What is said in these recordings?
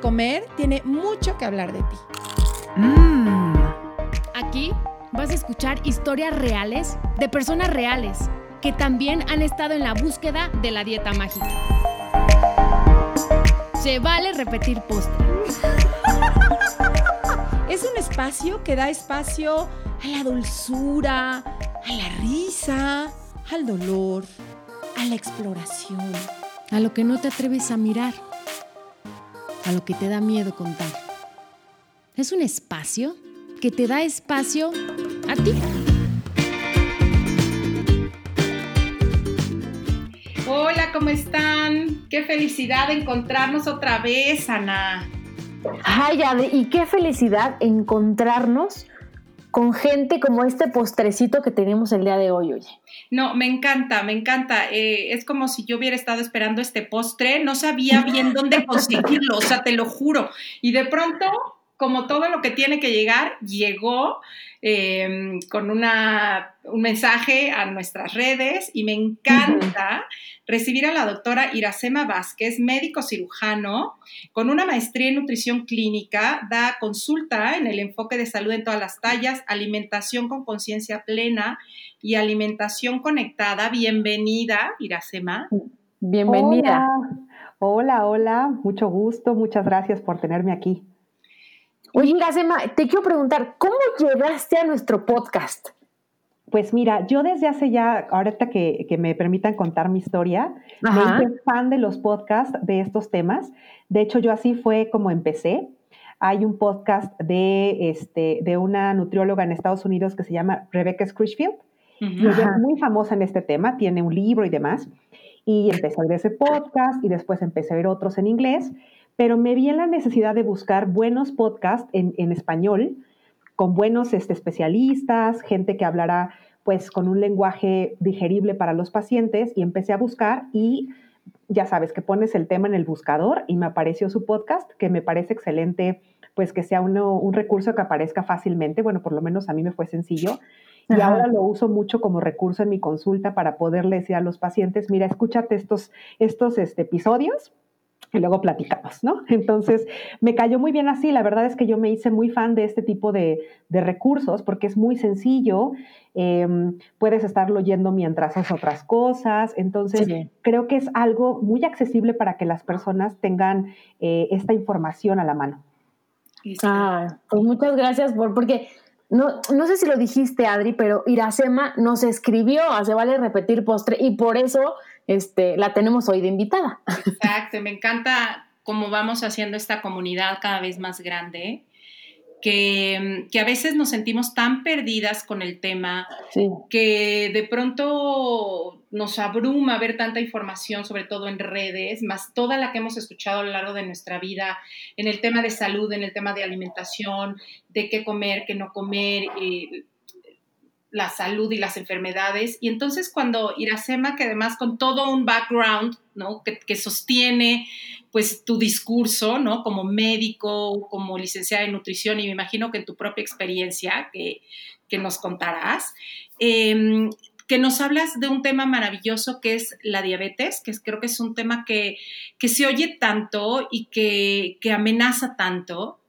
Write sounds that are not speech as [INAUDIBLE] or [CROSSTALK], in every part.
comer tiene mucho que hablar de ti. Mm. Aquí vas a escuchar historias reales de personas reales que también han estado en la búsqueda de la dieta mágica. Se vale repetir postre. [LAUGHS] Es un espacio que da espacio a la dulzura, a la risa, al dolor, a la exploración. A lo que no te atreves a mirar. A lo que te da miedo contar. Es un espacio que te da espacio a ti. Hola, ¿cómo están? Qué felicidad encontrarnos otra vez, Ana. Ay, Adri, y qué felicidad encontrarnos con gente como este postrecito que tenemos el día de hoy, oye. No, me encanta, me encanta. Eh, es como si yo hubiera estado esperando este postre, no sabía bien dónde conseguirlo, o sea, te lo juro. Y de pronto, como todo lo que tiene que llegar, llegó eh, con una, un mensaje a nuestras redes y me encanta recibir a la doctora Iracema Vázquez, médico cirujano, con una maestría en nutrición clínica, da consulta en el enfoque de salud en todas las tallas, alimentación con conciencia plena y alimentación conectada. Bienvenida, Iracema. Bienvenida. Hola, hola, hola. mucho gusto, muchas gracias por tenerme aquí. Oye, Iracema, te quiero preguntar, ¿cómo llegaste a nuestro podcast? Pues mira, yo desde hace ya, ahorita que, que me permitan contar mi historia, me hice fan de los podcasts de estos temas. De hecho, yo así fue como empecé. Hay un podcast de, este, de una nutrióloga en Estados Unidos que se llama Rebecca Scritchfield. y ella es muy famosa en este tema, tiene un libro y demás. Y empecé a ver ese podcast y después empecé a ver otros en inglés, pero me vi en la necesidad de buscar buenos podcasts en, en español con buenos este, especialistas, gente que hablará pues con un lenguaje digerible para los pacientes y empecé a buscar y ya sabes que pones el tema en el buscador y me apareció su podcast que me parece excelente pues que sea un recurso que aparezca fácilmente, bueno, por lo menos a mí me fue sencillo. Y ahora lo uso mucho como recurso en mi consulta para poderle decir a los pacientes, mira, escúchate estos, estos este, episodios y luego platicamos, ¿no? [LAUGHS] Entonces, me cayó muy bien así. La verdad es que yo me hice muy fan de este tipo de, recursos porque es muy sencillo. Em, puedes estarlo oyendo mientras haces otras cosas. Entonces, creo que es algo muy accesible para que las personas tengan eh, esta información a la mano. Ah, pues muchas gracias por, porque no, no sé si lo dijiste, Adri, pero Iracema nos escribió, hace vale repetir postre, y por eso este, la tenemos hoy de invitada. Exacto, me encanta cómo vamos haciendo esta comunidad cada vez más grande, que, que a veces nos sentimos tan perdidas con el tema que de pronto nos abruma ver tanta información, sobre todo en redes, más toda la que hemos escuchado a lo largo de nuestra vida en el tema de salud, en el tema de alimentación, de qué comer, qué no comer. Eh, la salud y las enfermedades. Y entonces cuando Iracema, que además con todo un background, ¿no? Que, sostiene pues tu discurso, ¿no? Como médico, como licenciada en nutrición y me imagino que en tu propia experiencia que, nos contarás, em, que nos hablas de un tema maravilloso que es la diabetes, que creo que es un tema que, que se oye tanto y que, que amenaza tanto,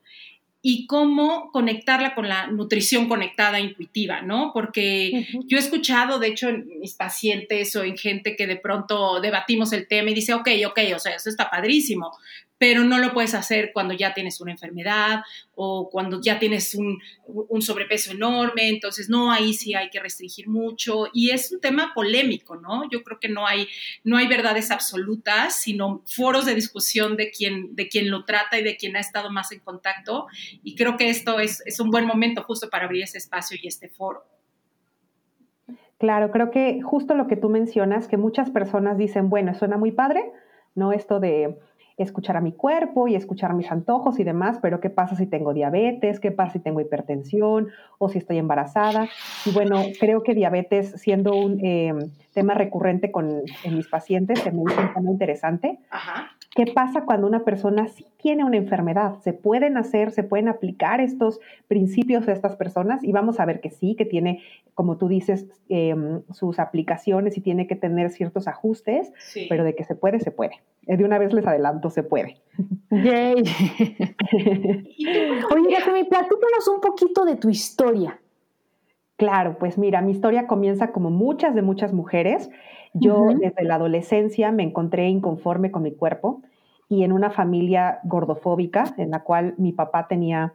y cómo conectarla con la nutrición conectada intuitiva, ¿no? Porque yo he escuchado, de hecho, en mis pacientes o en gente que de pronto debatimos el tema y dice, ok, ok, o sea, eso está padrísimo, pero no lo puedes hacer cuando ya tienes una enfermedad o cuando ya tienes un, sobrepeso enorme, entonces no, ahí sí hay que restringir mucho y es un tema polémico, ¿no? Yo creo que no hay, no hay verdades absolutas, sino foros de discusión de quien, de quien lo trata y de quien ha estado más en contacto y creo que esto es, es un buen momento justo para abrir ese espacio y este foro. Claro, creo que justo lo que tú mencionas, que muchas personas dicen, bueno, suena muy padre, ¿no? Esto de escuchar a mi cuerpo y escuchar mis antojos y demás, pero ¿qué pasa si tengo diabetes? ¿Qué pasa si tengo hipertensión o si estoy embarazada? Y bueno, creo que diabetes siendo un eh, tema recurrente con, en mis pacientes, que me dice un tema interesante, ¿Qué pasa cuando una persona sí tiene una enfermedad? ¿Se pueden hacer, se pueden aplicar estos principios a estas personas? Y vamos a ver que sí, que tiene, como tú dices, em, sus aplicaciones y tiene que tener ciertos ajustes, pero de que se puede, se puede. Eh, de una vez les adelanto, se puede. Yay. [LAUGHS] Oye, me platícanos un poquito de tu historia. Claro, pues mira, mi historia comienza como muchas de muchas mujeres. Yo desde la adolescencia me encontré inconforme con mi cuerpo y en una familia gordofóbica en la cual mi papá tenía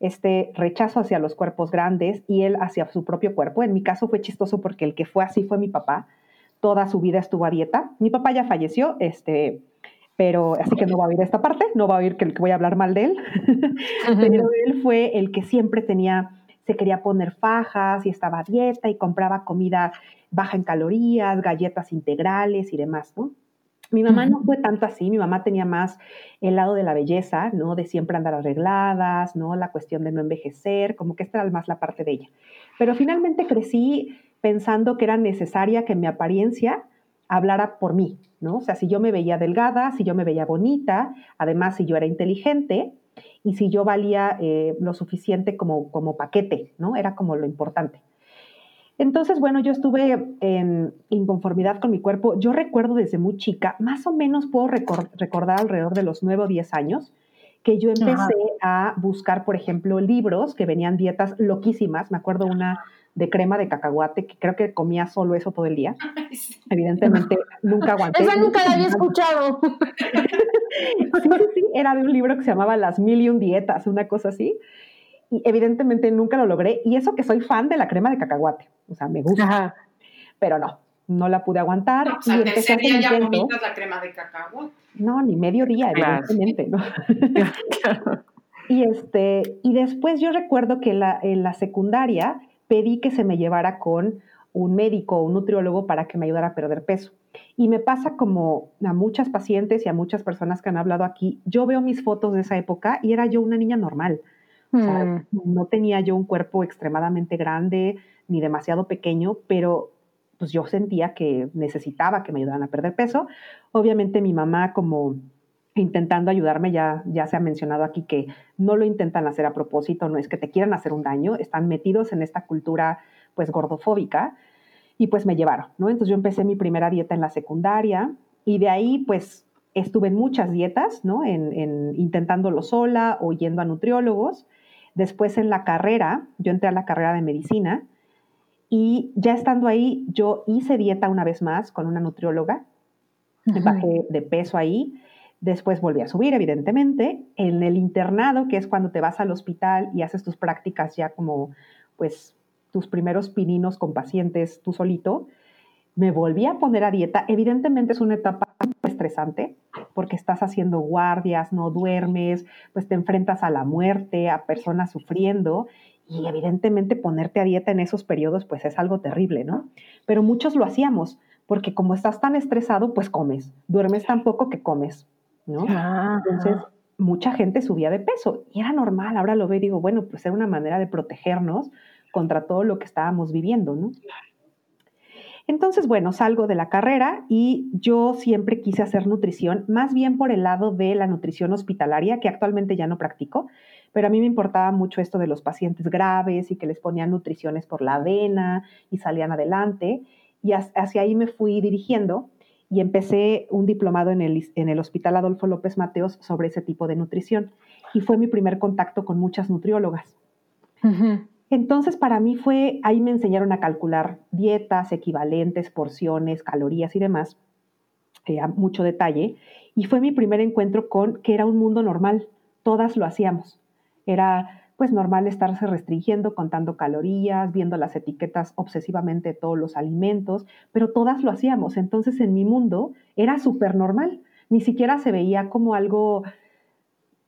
este rechazo hacia los cuerpos grandes y él hacia su propio cuerpo. En mi caso fue chistoso porque el que fue así fue mi papá. Toda su vida estuvo a dieta. Mi papá ya falleció, este, pero así que no va a oír esta parte, no va a oír que, que voy a hablar mal de él. [LAUGHS] pero él fue el que siempre tenía se quería poner fajas y estaba a dieta y compraba comida baja en calorías, galletas integrales y demás, ¿no? Mi mamá no fue tanto así, mi mamá tenía más el lado de la belleza, ¿no? De siempre andar arregladas, ¿no? La cuestión de no envejecer, como que esta era más la parte de ella. Pero finalmente crecí pensando que era necesaria que mi apariencia hablara por mí, ¿no? O sea, si yo me veía delgada, si yo me veía bonita, además si yo era inteligente, y si yo valía eh, lo suficiente como, como paquete, ¿no? Era como lo importante. Entonces, bueno, yo estuve en inconformidad con mi cuerpo. Yo recuerdo desde muy chica, más o menos puedo recordar alrededor de los 9 o 10 años, que yo empecé a buscar, por ejemplo, libros que venían dietas loquísimas. Me acuerdo una de crema de cacahuate, que creo que comía solo eso todo el día. Evidentemente, nunca aguanté. Esa nunca la había [LAUGHS] escuchado. sí, era de un libro que se llamaba Las Mil y un Dietas, una cosa así. Y evidentemente nunca lo logré. Y eso que soy fan de la crema de cacahuate. O sea, me gusta. Pero no, no la pude aguantar. o sea, y empecé ya vomitas la crema de cacahuate. No, ni medio día, evidentemente, ¿no? [LAUGHS] Y, este, y después yo recuerdo que la, en la secundaria pedí que se me llevara con un médico o un nutriólogo para que me ayudara a perder peso. Y me pasa como a muchas pacientes y a muchas personas que han hablado aquí, yo veo mis fotos de esa época y era yo una niña normal. Mm. no tenía yo un cuerpo extremadamente grande ni demasiado pequeño, pero pues yo sentía que necesitaba que me ayudaran a perder peso. Obviamente mi mamá como intentando ayudarme, ya, ya se ha mencionado aquí que no lo intentan hacer a propósito, no es que te quieran hacer un daño, están metidos en esta cultura pues gordofóbica y pues me llevaron, ¿no? Entonces yo empecé mi primera dieta en la secundaria y de ahí pues estuve en muchas dietas, ¿no? En, en intentándolo sola o yendo a nutriólogos. Después en la carrera, yo entré a la carrera de medicina y ya estando ahí, yo hice dieta una vez más con una nutrióloga, bajé de peso ahí Después volví a subir, evidentemente. En el internado, que es cuando te vas al hospital y haces tus prácticas ya como, pues, tus primeros pininos con pacientes tú solito, me volví a poner a dieta. Evidentemente es una etapa estresante porque estás haciendo guardias, no duermes, pues te enfrentas a la muerte, a personas sufriendo y evidentemente ponerte a dieta en esos periodos pues es algo terrible, ¿no? Pero muchos lo hacíamos porque como estás tan estresado pues comes, duermes tan poco que comes, ¿no? Entonces, mucha gente subía de peso y era normal. Ahora lo veo y digo, bueno, pues era una manera de protegernos contra todo lo que estábamos viviendo, ¿no? Entonces, bueno, salgo de la carrera y yo siempre quise hacer nutrición, más bien por el lado de la nutrición hospitalaria, que actualmente ya no practico, pero a mí me importaba mucho esto de los pacientes graves y que les ponían nutriciones por la avena y salían adelante. Y hacia ahí me fui dirigiendo y empecé un diplomado en el, en el Hospital Adolfo López Mateos sobre ese tipo de nutrición. Y fue mi primer contacto con muchas nutriólogas. Entonces, para mí fue, ahí me enseñaron a calcular dietas, equivalentes, porciones, calorías y demás, eh, mucho detalle. Y fue mi primer encuentro con que era un mundo normal. Todas lo hacíamos. Era pues normal estarse restringiendo, contando calorías, viendo las etiquetas obsesivamente de todos los alimentos, pero todas lo hacíamos. Entonces en mi mundo era súper normal. Ni siquiera se veía como algo,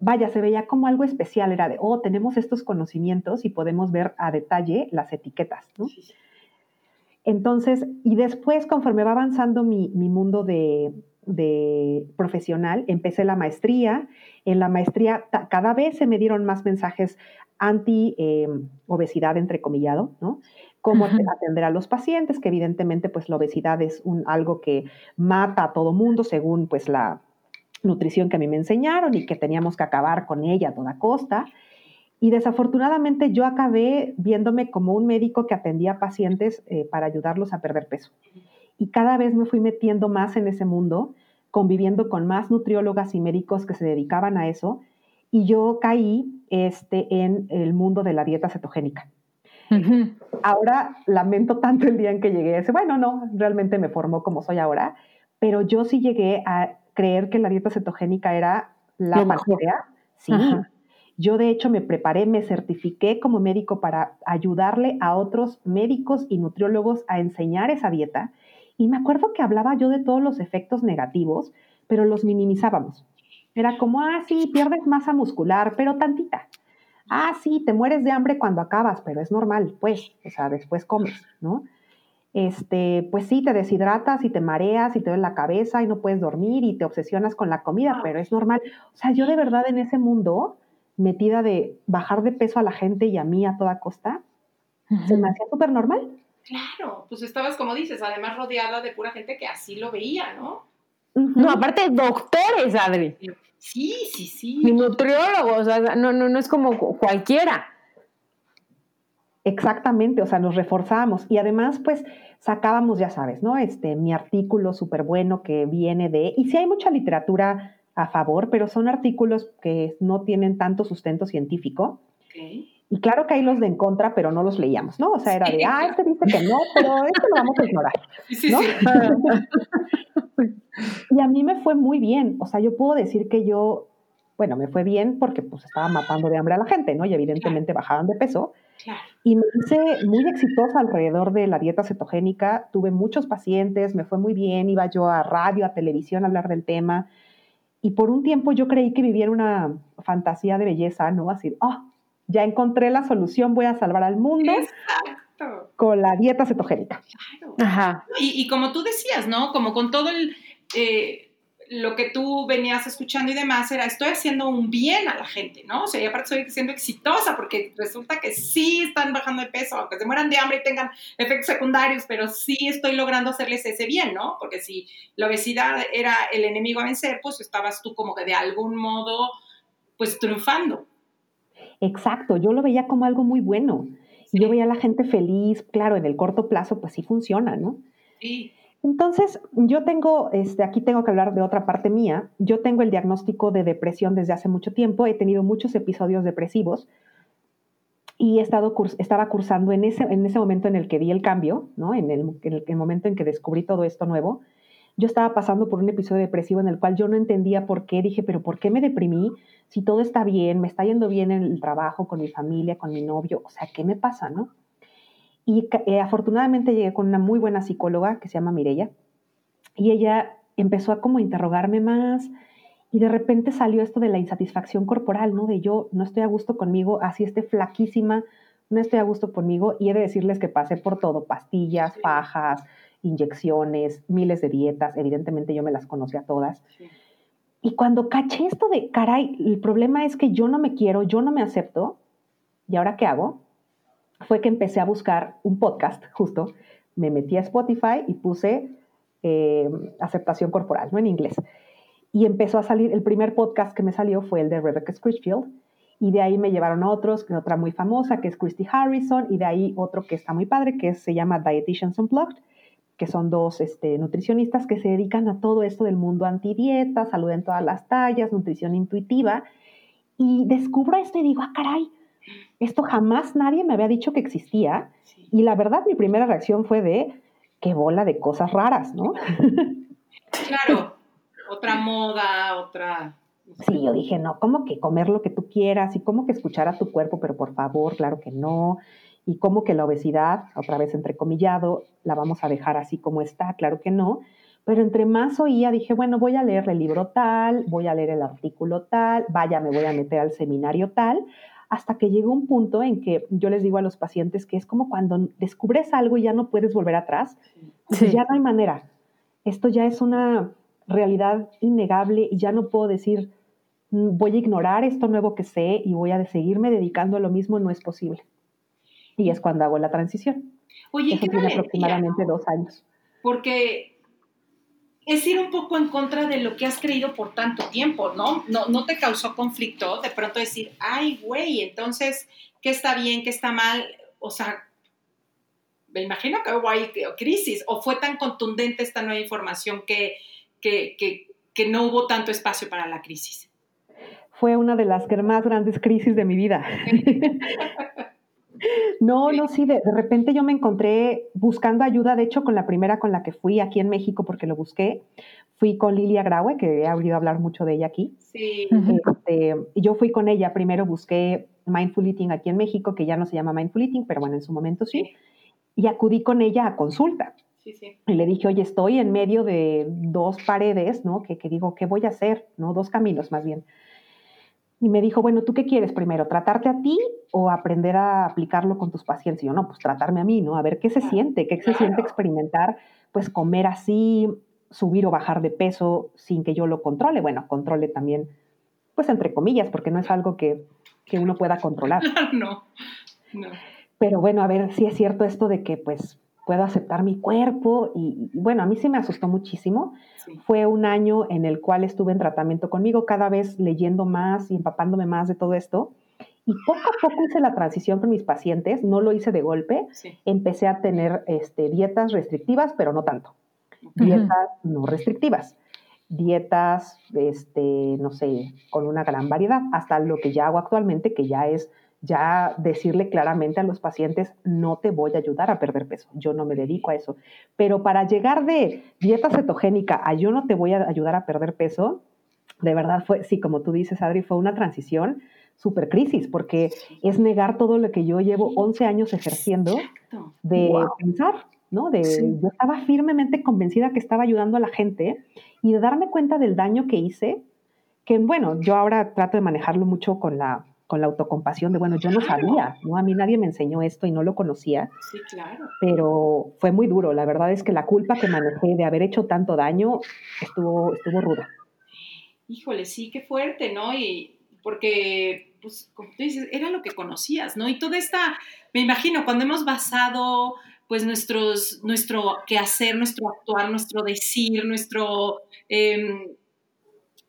vaya, se veía como algo especial. Era de, oh, tenemos estos conocimientos y podemos ver a detalle las etiquetas. Entonces, y después, conforme va avanzando mi, mi mundo de, de profesional, empecé la maestría. En la maestría cada vez se me dieron más mensajes anti-obesidad, em, entrecomillado, ¿no? Cómo atender a los pacientes, que evidentemente pues la obesidad es un, algo que mata a todo mundo según pues la, nutrición que a mí me enseñaron y que teníamos que acabar con ella a toda costa. Y desafortunadamente yo acabé viéndome como un médico que atendía pacientes eh, para ayudarlos a perder peso. Y cada vez me fui metiendo más en ese mundo, conviviendo con más nutriólogas y médicos que se dedicaban a eso. Y yo caí este, en el mundo de la dieta cetogénica. Ahora lamento tanto el día en que llegué a ese, bueno, no, realmente me formó como soy ahora, pero yo sí llegué a creer que la dieta cetogénica era la panacea. Sí. Yo de hecho me preparé, me certifiqué como médico para ayudarle a otros médicos y nutriólogos a enseñar esa dieta. Y me acuerdo que hablaba yo de todos los efectos negativos, pero los minimizábamos. Era como, ah, sí, pierdes masa muscular, pero tantita. Ah, sí, te mueres de hambre cuando acabas, pero es normal, pues, o sea, después comes, ¿no? Este, pues sí, te deshidratas y te mareas y te duele la cabeza y no puedes dormir y te obsesionas con la comida, pero es normal. O sea, yo de verdad en ese mundo metida de bajar de peso a la gente y a mí a toda costa, se me hacía súper normal. Claro, pues estabas, como dices, además rodeada de pura gente que así lo veía, ¿no? No, aparte doctores, Adri. Sí, sí, sí. Y nutriólogos, o sea, no, no, no es como cualquiera. Exactamente, o sea, nos reforzábamos y además, pues, sacábamos, ya sabes, ¿no? Este, mi artículo súper bueno que viene de, y si hay mucha literatura a favor, pero son artículos que no tienen tanto sustento científico. Y claro que hay los de en contra, pero no los leíamos, ¿no? O sea, era de, ah, este dice que no, pero este lo vamos a ignorar. ¿no? [LAUGHS] y a mí me fue muy bien. O sea, yo puedo decir que yo, bueno, me fue bien porque pues estaba matando de hambre a la gente, ¿no? Y evidentemente bajaban de peso. Y me hice muy exitosa alrededor de la dieta cetogénica. Tuve muchos pacientes, me fue muy bien. Iba yo a radio, a televisión a hablar del tema. Y por un tiempo yo creí que vivía una fantasía de belleza, ¿no? Así, oh, ya encontré la solución, voy a salvar al mundo. Exacto. Con la dieta cetogénica. Claro. Ajá. Y, y, como tú decías, ¿no? Como con todo el, eh, lo que tú venías escuchando y demás era, estoy haciendo un bien a la gente, ¿no? O sea, y aparte estoy siendo exitosa porque resulta que sí están bajando de peso, aunque se mueran de hambre y tengan efectos secundarios, pero sí estoy logrando hacerles ese bien, ¿no? Porque si la obesidad era el enemigo a vencer, pues estabas tú como que de algún modo, pues triunfando. Exacto, yo lo veía como algo muy bueno. Yo veía a la gente feliz, claro, en el corto plazo, pues sí funciona, ¿no? Sí. Entonces, yo tengo, este, aquí tengo que hablar de otra parte mía. Yo tengo el diagnóstico de depresión desde hace mucho tiempo. He tenido muchos episodios depresivos y he estado, estaba cursando en ese, en ese momento en el que di el cambio, ¿no? en, el, en el momento en que descubrí todo esto nuevo. Yo estaba pasando por un episodio depresivo en el cual yo no entendía por qué. Dije, pero ¿por qué me deprimí? Si todo está bien, me está yendo bien en el trabajo, con mi familia, con mi novio. O sea, ¿qué me pasa, no? Y eh, afortunadamente llegué con una muy buena psicóloga que se llama Mirella y ella empezó a como interrogarme más y de repente salió esto de la insatisfacción corporal, ¿no? De yo no estoy a gusto conmigo, así esté flaquísima, no estoy a gusto conmigo y he de decirles que pasé por todo, pastillas, fajas, inyecciones, miles de dietas, evidentemente yo me las conocía todas. Y cuando caché esto de, caray, el problema es que yo no me quiero, yo no me acepto, ¿y ahora qué hago? Fue que empecé a buscar un podcast, justo, me metí a Spotify y puse eh, aceptación corporal, ¿no? En inglés. Y empezó a salir, el primer podcast que me salió fue el de Rebecca Scritchfield, y de ahí me llevaron a otros, otra muy famosa que es Christy Harrison, y de ahí otro que está muy padre, que se llama Dietitians Unplugged, que son dos este, nutricionistas que se dedican a todo esto del mundo antidieta, salud en todas las tallas, nutrición intuitiva, y descubro esto y digo, ah, caray, esto jamás nadie me había dicho que existía. Y la verdad, mi primera reacción fue de, qué bola de cosas raras, ¿no? Claro, otra moda, otra... Sí, yo dije, no, ¿cómo que comer lo que tú quieras? Y cómo que escuchar a tu cuerpo, pero por favor, claro que no. Y cómo que la obesidad, otra vez entrecomillado, la vamos a dejar así como está, claro que no. Pero entre más oía, dije, bueno, voy a leer el libro tal, voy a leer el artículo tal, vaya, me voy a meter al seminario tal, hasta que llegó un punto en que yo les digo a los pacientes que es como cuando descubres algo y ya no puedes volver atrás, ya no hay manera. Esto ya es una realidad innegable y ya no puedo decir, voy a ignorar esto nuevo que sé y voy a seguirme dedicando a lo mismo, no es posible. Y es cuando hago la transición. Oye, Eso tiene aproximadamente dos años. Porque es ir un poco en contra de lo que has creído por tanto tiempo, ¿no? No, no te causó conflicto de pronto decir, ay, güey, entonces, ¿qué está bien, qué está mal? O sea, me imagino que hubo ahí crisis, o fue tan contundente esta nueva información que, que, que no hubo tanto espacio para la crisis. Fue una de las más grandes crisis de mi vida. [LAUGHS] No, no, sí, de, repente yo me encontré buscando ayuda, de hecho, con la primera con la que fui aquí en México, porque lo busqué, fui con Lilia Graue, que he oído hablar mucho de ella aquí. Sí. Este, yo fui con ella, primero busqué Mindful Eating aquí en México, que ya no se llama Mindful Eating, pero bueno, en su momento sí, y acudí con ella a consulta. Sí, sí. Y le dije, oye, estoy en medio de dos paredes, ¿no? Que, que digo, ¿qué voy a hacer? ¿No? Dos caminos más bien. Y me dijo, bueno, ¿tú qué quieres primero? ¿Tratarte a ti o aprender a aplicarlo con tus pacientes? Y yo, no, pues tratarme a mí, ¿no? A ver qué se siente, qué se siente experimentar, pues comer así, subir o bajar de peso sin que yo lo controle. Bueno, controle también, pues entre comillas, porque no es algo que, que uno pueda controlar. [LAUGHS] no, no. Pero bueno, a ver si es cierto esto de que pues puedo aceptar mi cuerpo y, bueno, a mí sí me asustó muchísimo. Fue un año en el cual estuve en tratamiento conmigo, cada vez leyendo más y empapándome más de todo esto. Y poco a poco hice la transición con mis pacientes, no lo hice de golpe, empecé a tener este, dietas restrictivas, pero no tanto. Dietas no restrictivas, dietas, este, no sé, con una gran variedad, hasta lo que ya hago actualmente, que ya es ya decirle claramente a los pacientes, no te voy a ayudar a perder peso, yo no me dedico a eso. Pero para llegar de dieta cetogénica a yo no te voy a ayudar a perder peso, de verdad fue, sí, como tú dices, Adri, fue una transición super crisis, porque es negar todo lo que yo llevo 11 años ejerciendo de pensar, ¿no? De, Yo estaba firmemente convencida que estaba ayudando a la gente y de darme cuenta del daño que hice, que bueno, yo ahora trato de manejarlo mucho con la con la autocompasión de, bueno, yo no sabía, ¿no? A mí nadie me enseñó esto y no lo conocía. Sí, claro. Pero fue muy duro. La verdad es que la culpa que manejé de haber hecho tanto daño estuvo, estuvo ruda. Híjole, sí, qué fuerte, ¿no? Y porque, pues, como tú dices, era lo que conocías, ¿no? Y toda esta, me imagino, cuando hemos basado, pues, nuestros, nuestro quehacer, nuestro actuar, nuestro decir, nuestro... Em,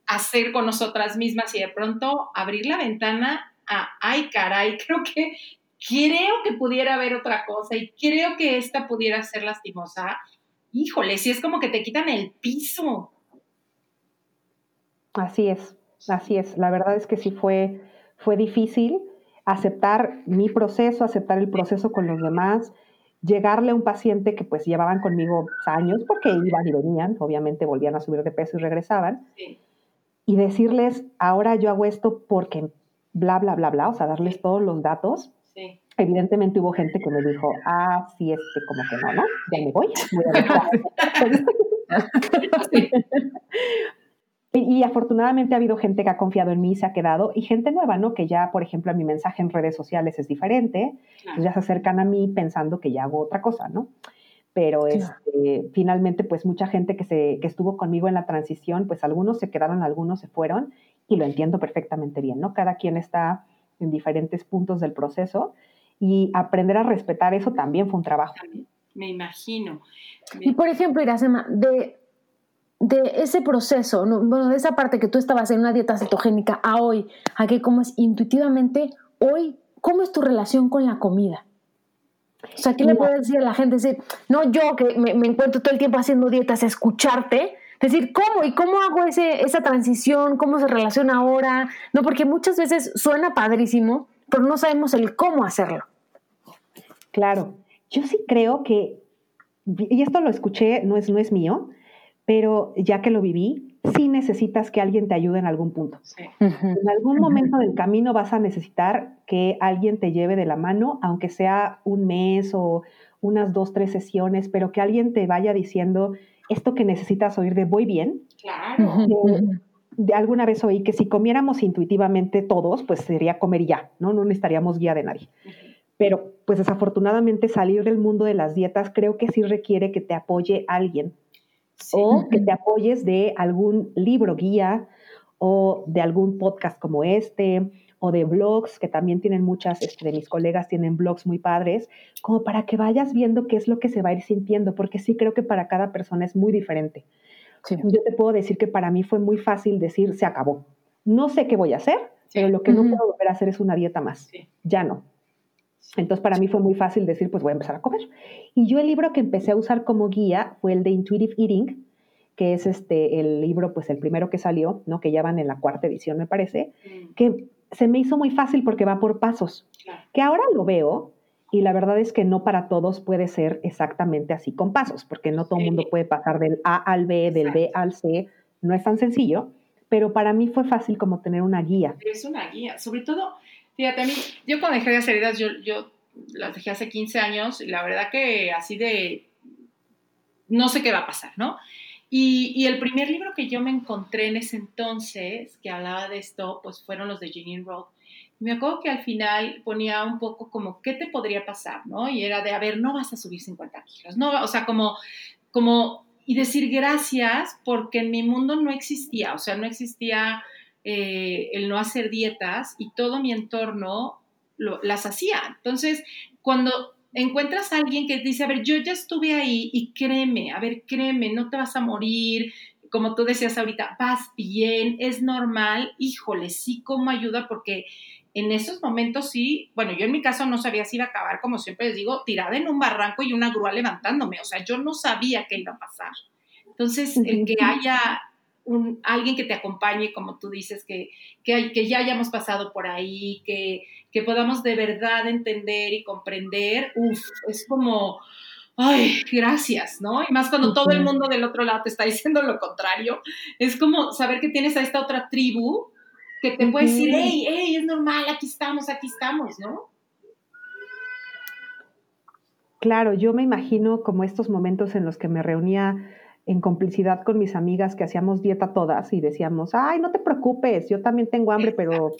hacer con nosotras mismas y de pronto abrir la ventana a, ay caray, [LAUGHS] creo que, creo que pudiera haber otra cosa y creo que esta pudiera ser lastimosa. Híjole, si es como que te quitan el piso. Así es, así es. La verdad es que sí fue, fue difícil aceptar mi proceso, aceptar el proceso con los demás, llegarle a un paciente que pues llevaban conmigo años porque iban y venían, obviamente volvían a subir de peso y regresaban. Sí y decirles, ahora yo hago esto porque bla, bla, bla, bla, o sea, darles todos los datos. Sí. Evidentemente hubo gente que me dijo, ah, sí, este, como que no, ¿no? Ya me voy. [LAUGHS] y, y, afortunadamente ha habido gente que ha confiado en mí, se ha quedado, y gente nueva, ¿no? Que ya, por ejemplo, mi mensaje en redes sociales es diferente, pues ya se acercan a mí pensando que ya hago otra cosa, ¿no? pero este, finalmente pues mucha gente que, se, que estuvo conmigo en la transición, pues algunos se quedaron, algunos se fueron y lo entiendo perfectamente bien, ¿no? Cada quien está en diferentes puntos del proceso y aprender a respetar eso también fue un trabajo. Me imagino. Y por ejemplo, Iracema, de, de ese proceso, bueno, de esa parte que tú estabas en una dieta cetogénica a hoy, a que comes intuitivamente, hoy, ¿cómo es tu relación con la comida? O sea, ¿qué le puedes decir a la gente? Decir, no yo que me, encuentro todo el tiempo haciendo dietas, escucharte, decir, ¿cómo? ¿Y cómo hago ese, esa transición? ¿Cómo se relaciona ahora? No, porque muchas veces suena padrísimo, pero no sabemos el cómo hacerlo. Claro, yo sí creo que, y esto lo escuché, no es, no es mío, pero ya que lo viví, sí necesitas que alguien te ayude en algún punto. En algún momento del camino vas a necesitar que alguien te lleve de la mano, aunque sea un mes o unas dos, tres sesiones, pero que alguien te vaya diciendo esto que necesitas oír de voy bien. Claro. de alguna vez oí que si comiéramos intuitivamente todos, pues sería comer ya, ¿no? No necesitaríamos guía de nadie. Pero pues desafortunadamente salir del mundo de las dietas creo que sí requiere que te apoye alguien o que te apoyes de algún libro guía o de algún podcast como este o de blogs, que también tienen muchas, este, de mis colegas tienen blogs muy padres, como para que vayas viendo qué es lo que se va a ir sintiendo, porque sí creo que para cada persona es muy diferente. yo te puedo decir que para mí fue muy fácil decir, se acabó. No sé qué voy a hacer, pero lo que no puedo volver a hacer es una dieta más. Ya no. Entonces para mí fue muy fácil decir, pues voy a empezar a comer. Y yo el libro que empecé a usar como guía fue el de Intuitive Eating, que es este el libro, pues el primero que salió, ¿no? Que ya van en la cuarta edición, me parece, mm. que se me hizo muy fácil porque va por pasos. Que ahora lo veo y la verdad es que no para todos puede ser exactamente así con pasos, porque no todo el mundo puede pasar del A al B, del B al C, no es tan sencillo, pero para mí fue fácil como tener una guía. Es una guía, sobre todo, fíjate, a mí, yo cuando dejé de hacer heridas, yo, yo las dejé hace 15 años, y la verdad que así de, no sé qué va a pasar, ¿no? Y, el primer libro que yo me encontré en ese entonces, que hablaba de esto, pues fueron los de Janine Roth, me acuerdo que al final ponía un poco como, ¿qué te podría pasar? ¿no? Y era de, a ver, no vas a subir 50 kilos, ¿no? O sea, como, como, y decir gracias porque en mi mundo no existía, o sea, no existía eh, el no hacer dietas y todo mi entorno las hacía. Entonces, cuando encuentras a alguien que dice, a ver, yo ya estuve ahí y créeme, a ver, créeme, no te vas a morir, como tú decías ahorita, vas bien, es normal, híjole, sí, cómo ayuda, porque en esos momentos sí, bueno, yo en mi caso no sabía si iba a acabar, como siempre les digo, tirada en un barranco y una grúa levantándome, o sea, yo no sabía qué iba a pasar. Entonces, el que haya un, alguien que te acompañe, como tú dices, que, que, que ya hayamos pasado por ahí, que, que podamos de verdad entender y comprender, uff, es como, ay, gracias, ¿no? Y más cuando todo el mundo del otro lado te está [LAUGHS] diciendo lo contrario, es como saber que tienes a esta otra tribu que te puede decir, hey, hey, es normal, aquí estamos, aquí estamos, ¿no? Claro, yo me imagino como estos momentos en los que me reunía en complicidad con mis amigas que hacíamos dieta todas y decíamos, ay, no te preocupes, yo también tengo hambre, pero...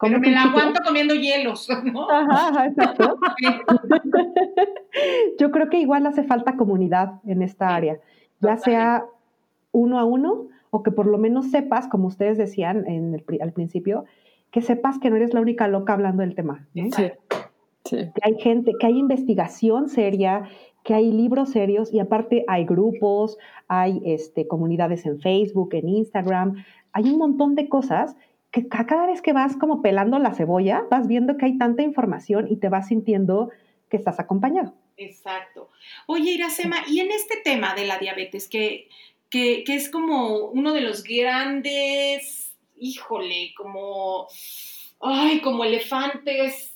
Pero me la aguanto comiendo hielos, [LAUGHS] ¿no? Ajá, exacto. [LAUGHS] [LAUGHS] yo creo que igual hace falta comunidad en esta área, ya sea uno a uno o que por lo menos sepas, como ustedes decían en el, al principio, que sepas que no eres la única loca hablando del tema. Sí. Que hay gente, que hay investigación seria, que hay libros serios y aparte hay grupos, hay este, comunidades en Facebook, en Instagram, hay un montón de cosas que cada vez que vas como pelando la cebolla, vas viendo que hay tanta información y te vas sintiendo que estás acompañado. Exacto. Oye, Iracema, y en este tema de la diabetes, que que, es como uno de los grandes, híjole, como, ay, como elefantes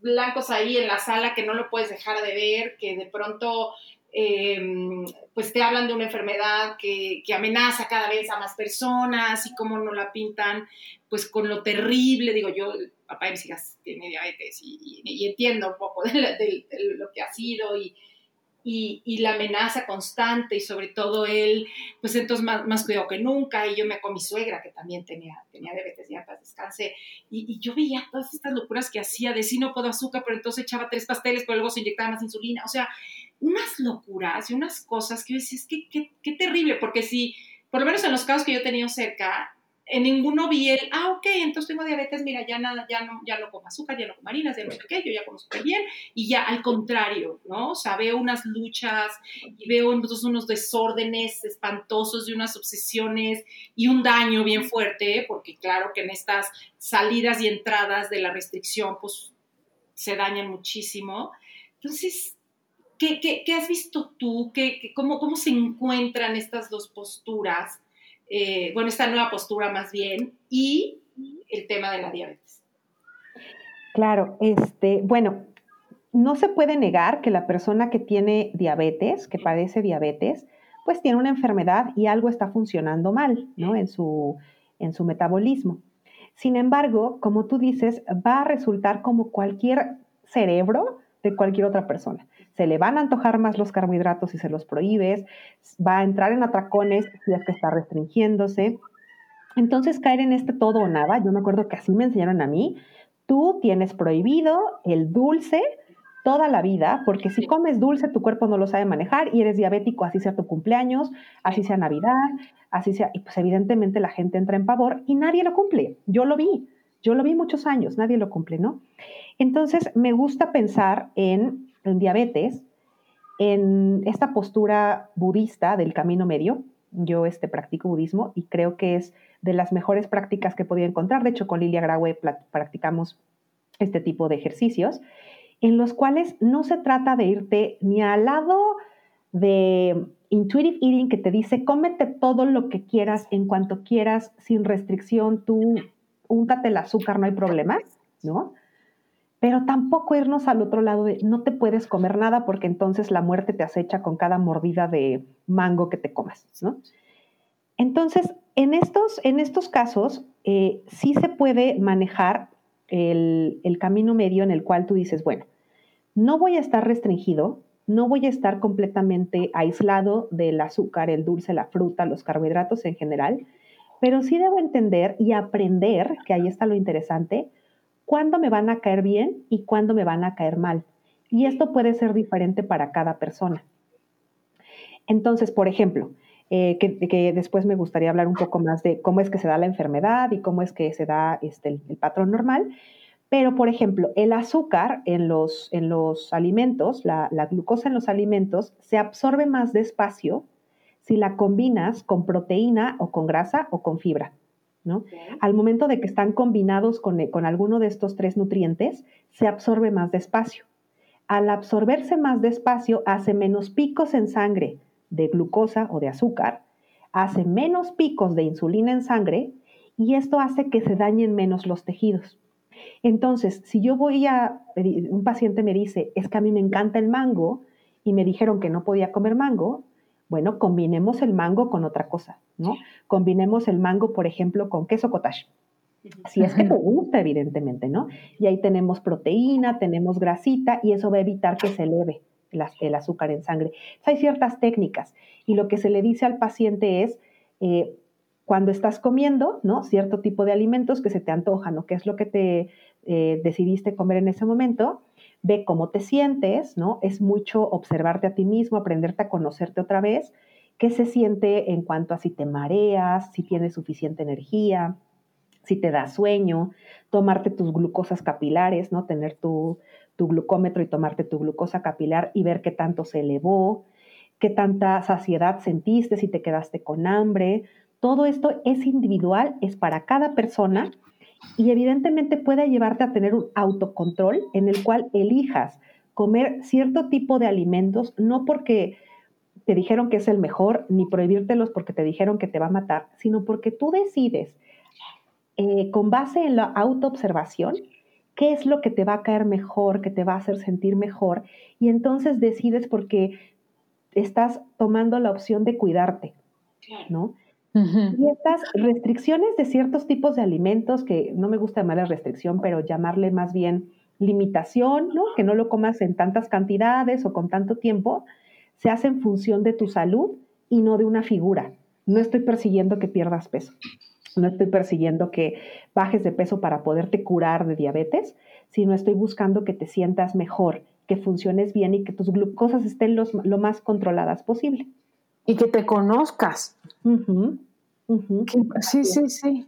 blancos ahí en la sala que no lo puedes dejar de ver, que de pronto em, pues te hablan de una enfermedad que, amenaza cada vez a más personas y cómo no la pintan pues con lo terrible, digo yo, papá de mis tiene diabetes y, entiendo un poco de, lo que ha sido y, y, la amenaza constante y sobre todo él, pues entonces más, más, cuidado que nunca. Y yo me con mi suegra que también tenía, tenía diabetes, ya para descanse. Y, yo veía todas estas locuras que hacía de si no puedo azúcar, pero entonces echaba tres pasteles, pero luego se inyectaba más insulina. O sea, unas locuras y unas cosas que yo decía, es que qué terrible, porque si, por lo menos en los casos que yo he tenido cerca, en ninguno vi el, ah, ok, entonces tengo diabetes, mira, ya nada, ya no, ya no como azúcar, ya no como harinas, ya no sé qué, yo ya como súper bien, y ya al contrario, ¿no? O sea, veo unas luchas y veo entonces unos desórdenes espantosos y unas obsesiones y un daño bien fuerte, porque claro que en estas salidas y entradas de la restricción, pues se dañan muchísimo. Entonces, ¿qué, qué, qué has visto tú? ¿Qué, cómo, ¿Cómo se encuentran estas dos posturas? Eh, bueno, esta nueva postura más bien, y el tema de la diabetes. Claro, este, bueno, no se puede negar que la persona que tiene diabetes, que padece diabetes, pues tiene una enfermedad y algo está funcionando mal, ¿no? En su, en su metabolismo. Sin embargo, como tú dices, va a resultar como cualquier cerebro cualquier otra persona se le van a antojar más los carbohidratos si se los prohíbes, va a entrar en atracones si es que está restringiéndose. Entonces, caer en este todo o nada, yo me acuerdo que así me enseñaron a mí, tú tienes prohibido el dulce toda la vida, porque si comes dulce tu cuerpo no lo sabe manejar y eres diabético, así sea tu cumpleaños, así sea Navidad, así sea, y pues evidentemente la gente entra en pavor y nadie lo cumple. Yo lo vi, yo lo vi muchos años, nadie lo cumple, ¿no? Entonces, me gusta pensar en diabetes, en esta postura budista del camino medio, Yo este, practico budismo y creo que es de las mejores prácticas que he podido encontrar. De hecho, con Lilia Graue practicamos este tipo de ejercicios en los cuales no se trata de irte ni al lado de intuitive eating que te dice cómete todo lo que quieras en cuanto quieras sin restricción, tú úntate el azúcar, no hay problema, ¿no? Pero tampoco irnos al otro lado de no te puedes comer nada porque entonces la muerte te acecha con cada mordida de mango que te comas, ¿no? Entonces, en estos, en estos casos, eh, sí se puede manejar el, el camino medio en el cual tú dices, bueno, no voy a estar restringido, no voy a estar completamente aislado del azúcar, el dulce, la fruta, los carbohidratos en general, pero sí debo entender y aprender, que ahí está lo interesante, cuándo me van a caer bien y cuándo me van a caer mal. Y esto puede ser diferente para cada persona. Entonces, por ejemplo, eh, que, después me gustaría hablar un poco más de cómo es que se da la enfermedad y cómo es que se da este, el, patrón normal. Pero, por ejemplo, el azúcar en los, en los alimentos, la, la, glucosa en los alimentos, se absorbe más despacio si la combinas con proteína o con grasa o con fibra. ¿no? Al momento de que están combinados con, con alguno de estos tres nutrientes, se absorbe más despacio. Al absorberse más despacio, hace menos picos en sangre de glucosa o de azúcar, hace menos picos de insulina en sangre y esto hace que se dañen menos los tejidos. Entonces, si yo voy a, un paciente me dice, es que a mí me encanta el mango y me dijeron que no podía comer mango, bueno, combinemos el mango con otra cosa, ¿no? Combinemos el mango, por ejemplo, con queso cottage. Si es que te gusta, evidentemente, ¿no? Y ahí tenemos proteína, tenemos grasita y eso va a evitar que se eleve el, azúcar en sangre. hay ciertas técnicas y lo que se le dice al paciente es, eh, cuando estás comiendo, ¿no? Cierto tipo de alimentos que se te antojan o qué es lo que te eh, decidiste comer en ese momento, ve cómo te sientes, ¿no? Es mucho observarte a ti mismo, aprenderte a conocerte otra vez, qué se siente en cuanto a si te mareas, si tienes suficiente energía, si te da sueño, tomarte tus glucosas capilares, ¿no? Tener tu, tu glucómetro y tomarte tu glucosa capilar y ver qué tanto se elevó, qué tanta saciedad sentiste, si te quedaste con hambre. Todo esto es individual, es para cada persona y evidentemente puede llevarte a tener un autocontrol en el cual elijas comer cierto tipo de alimentos, no porque te dijeron que es el mejor, ni prohibírtelos porque te dijeron que te va a matar, sino porque tú decides, eh, con base en la autoobservación, qué es lo que te va a caer mejor, que te va a hacer sentir mejor, y entonces decides porque estás tomando la opción de cuidarte, ¿no? Y estas restricciones de ciertos tipos de alimentos, que no me gusta llamarle restricción, pero llamarle más bien limitación, ¿no? Que no lo comas en tantas cantidades o con tanto tiempo, se hace en función de tu salud y no de una figura. No estoy persiguiendo que pierdas peso. No estoy persiguiendo que bajes de peso para poderte curar de diabetes, sino estoy buscando que te sientas mejor, que funciones bien y que tus glucosas estén lo más controladas posible. Y que te conozcas. Sí, sí, sí.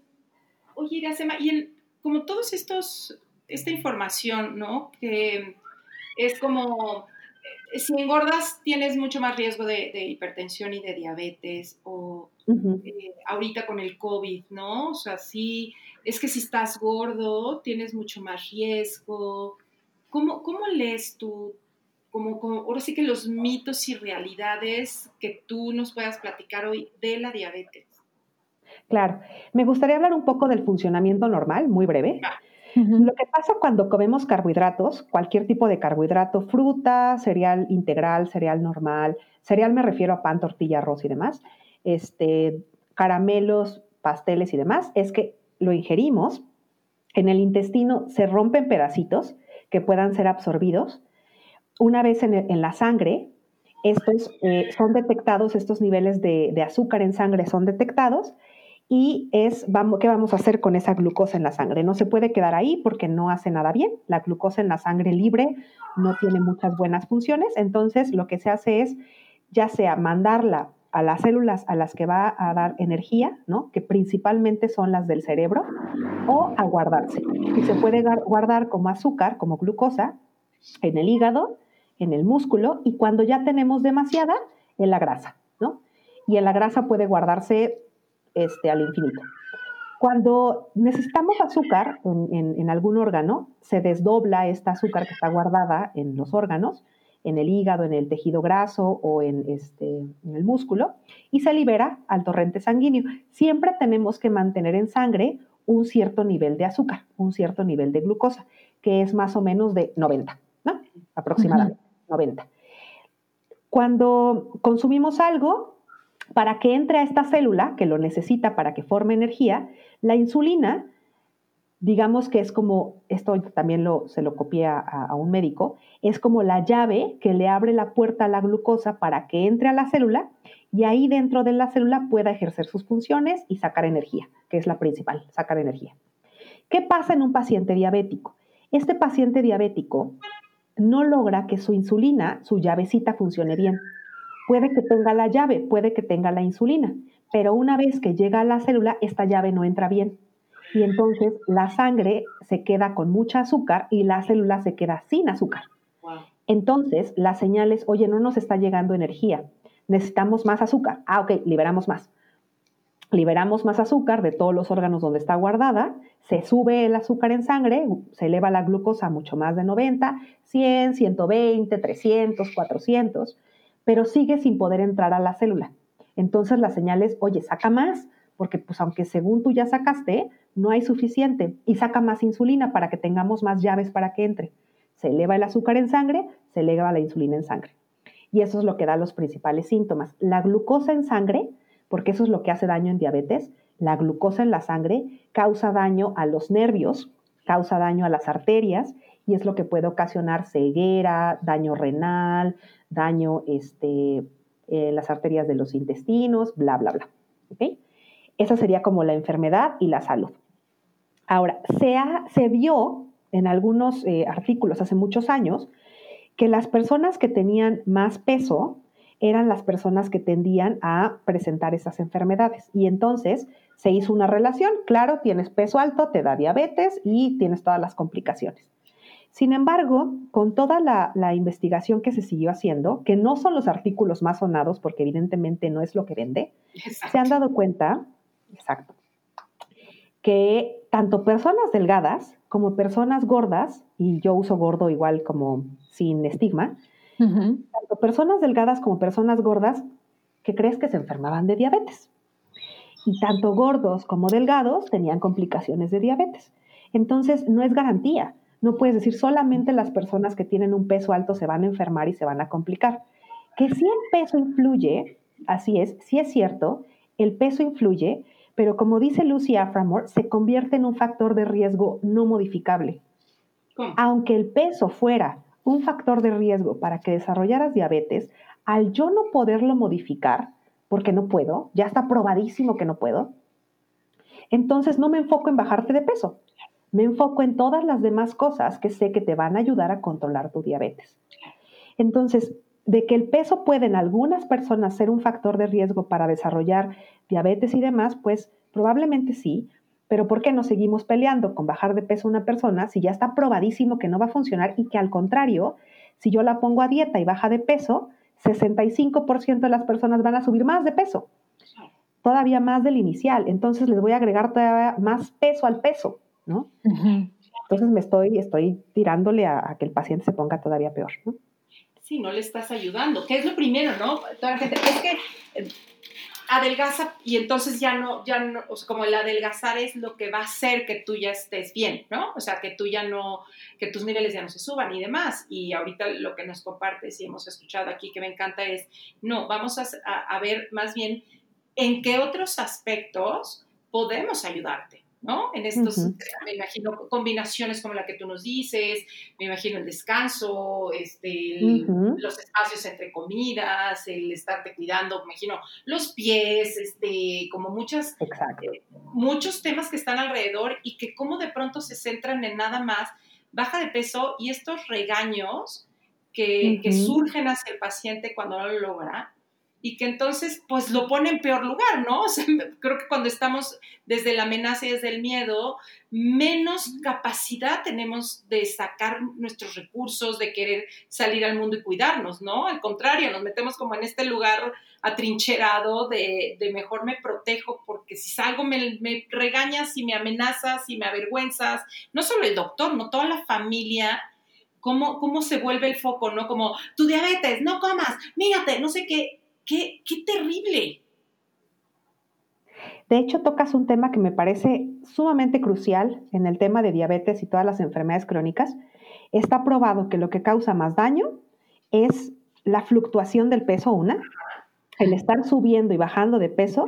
Oye, Iracema, y como todos estos, esta información, ¿no? Que es como, eh, si engordas tienes mucho más riesgo de, hipertensión y de diabetes, o eh, ahorita con el COVID, ¿no? O sea, sí, es que si estás gordo tienes mucho más riesgo. ¿Cómo, cómo lees tú? Como, como, ahora sí que los mitos y realidades que tú nos puedas platicar hoy de la diabetes. Claro. Me gustaría hablar un poco del funcionamiento normal, muy breve. Lo que pasa cuando comemos carbohidratos, cualquier tipo de carbohidrato, fruta, cereal integral, cereal normal, cereal me refiero a pan, tortilla, arroz y demás, este, caramelos, pasteles y demás, es que lo ingerimos, en el intestino se rompen pedacitos que puedan ser absorbidos. Una vez en, la sangre, estos eh, son detectados, estos niveles de, de azúcar en sangre son detectados y es vamos, qué vamos a hacer con esa glucosa en la sangre. No se puede quedar ahí porque no hace nada bien. La glucosa en la sangre libre no tiene muchas buenas funciones. Entonces, lo que se hace es ya sea mandarla a las células a las que va a dar energía, ¿no? que principalmente son las del cerebro, o a guardarse. Y se puede guardar como azúcar, como glucosa, en el hígado, en el músculo, y cuando ya tenemos demasiada, en la grasa. y en la grasa puede guardarse este, al infinito. Cuando necesitamos azúcar en, algún órgano, se desdobla esta azúcar que está guardada en los órganos, en el hígado, en el tejido graso o en, este, en el músculo, y se libera al torrente sanguíneo. Siempre tenemos que mantener en sangre un cierto nivel de azúcar, un cierto nivel de glucosa, que es más o menos de 90, ¿no? Aproximadamente, 90. Cuando consumimos algo, para que entre a esta célula, que lo necesita para que forme energía, la insulina, digamos que es como, esto también lo, se lo copié a, un médico, es como la llave que le abre la puerta a la glucosa para que entre a la célula y ahí dentro de la célula pueda ejercer sus funciones y sacar energía, que es la principal, sacar energía. ¿Qué pasa en un paciente diabético? Este paciente diabético no logra que su insulina, su llavecita, funcione bien. Puede que tenga la llave, puede que tenga la insulina, pero una vez que llega a la célula, esta llave no entra bien. Y entonces la sangre se queda con mucha azúcar y la célula se queda sin azúcar. Entonces la señal es, oye, no nos está llegando energía, necesitamos más azúcar. Ah, ok, liberamos más. Liberamos más azúcar de todos los órganos donde está guardada, se sube el azúcar en sangre, se eleva la glucosa mucho más de 90, 100, 120, 300, 400 pero sigue sin poder entrar a la célula. Entonces la señal es, oye, saca más, porque pues aunque según tú ya sacaste, no hay suficiente, y saca más insulina para que tengamos más llaves para que entre. Se eleva el azúcar en sangre, se eleva la insulina en sangre. Y eso es lo que da los principales síntomas. La glucosa en sangre, porque eso es lo que hace daño en diabetes, la glucosa en la sangre causa daño a los nervios, causa daño a las arterias y es lo que puede ocasionar ceguera, daño renal, daño este, en las arterias de los intestinos, bla, bla, bla. ¿Okay? Esa sería como la enfermedad y la salud. Ahora, se, se vio en algunos eh, artículos hace muchos años que las personas que tenían más peso eran las personas que tendían a presentar esas enfermedades. Y entonces se hizo una relación, claro, tienes peso alto, te da diabetes y tienes todas las complicaciones. Sin embargo, con toda la, investigación que se siguió haciendo, que no son los artículos más sonados, porque evidentemente no es lo que vende, se han dado cuenta, exacto, que tanto personas delgadas como personas gordas, y yo uso gordo igual como sin estigma, tanto personas delgadas como personas gordas, que crees que se enfermaban de diabetes. Y tanto gordos como delgados tenían complicaciones de diabetes. Entonces, no es garantía. No puedes decir solamente las personas que tienen un peso alto se van a enfermar y se van a complicar. Que si el peso influye, así es, sí es cierto, el peso influye, pero como dice Lucy Aframore, se convierte en un factor de riesgo no modificable. Aunque el peso fuera un factor de riesgo para que desarrollaras diabetes, al yo no poderlo modificar, porque no puedo, ya está probadísimo que no puedo, entonces no me enfoco en bajarte de peso, me enfoco en todas las demás cosas que sé que te van a ayudar a controlar tu diabetes. Entonces, de que el peso puede en algunas personas ser un factor de riesgo para desarrollar diabetes y demás, pues probablemente sí, pero ¿por qué no seguimos peleando con bajar de peso a una persona si ya está probadísimo que no va a funcionar y que al contrario, si yo la pongo a dieta y baja de peso, 65% de las personas van a subir más de peso, todavía más del inicial. Entonces les voy a agregar todavía más peso al peso. ¿No? Entonces me estoy, estoy tirándole a, que el paciente se ponga todavía peor, ¿no? Sí, no le estás ayudando, ¿Qué es lo primero, ¿no? Toda la gente, es que eh, adelgaza y entonces ya no, ya no, o sea, como el adelgazar es lo que va a hacer que tú ya estés bien, ¿no? O sea, que tú ya no, que tus niveles ya no se suban y demás. Y ahorita lo que nos compartes y hemos escuchado aquí que me encanta es, no, vamos a, a ver más bien en qué otros aspectos podemos ayudarte. ¿No? En estos, me imagino, combinaciones como la que tú nos dices, me imagino el descanso, este, los espacios entre comidas, el estarte cuidando, me imagino los pies, este, como muchas, eh, muchos temas que están alrededor y que como de pronto se centran en nada más baja de peso y estos regaños que, que surgen hacia el paciente cuando no lo logra, y que entonces pues lo pone en peor lugar, ¿no? [LAUGHS] O sea, creo que cuando estamos desde la amenaza y desde el miedo, menos capacidad tenemos de sacar nuestros recursos, de querer salir al mundo y cuidarnos, ¿no? Al contrario, nos metemos como en este lugar atrincherado de, de mejor me protejo porque si salgo me, me regañas y me amenazas y me avergüenzas, no solo el doctor, no toda la familia. Cómo, cómo se vuelve el foco, ¿no? Como tu diabetes, no comas, mírate, no sé qué, qué, qué terrible. De hecho, tocas un tema que me parece sumamente crucial en el tema de diabetes y todas las enfermedades crónicas. Está probado que lo que causa más daño es la fluctuación del peso, una, el estar subiendo y bajando de peso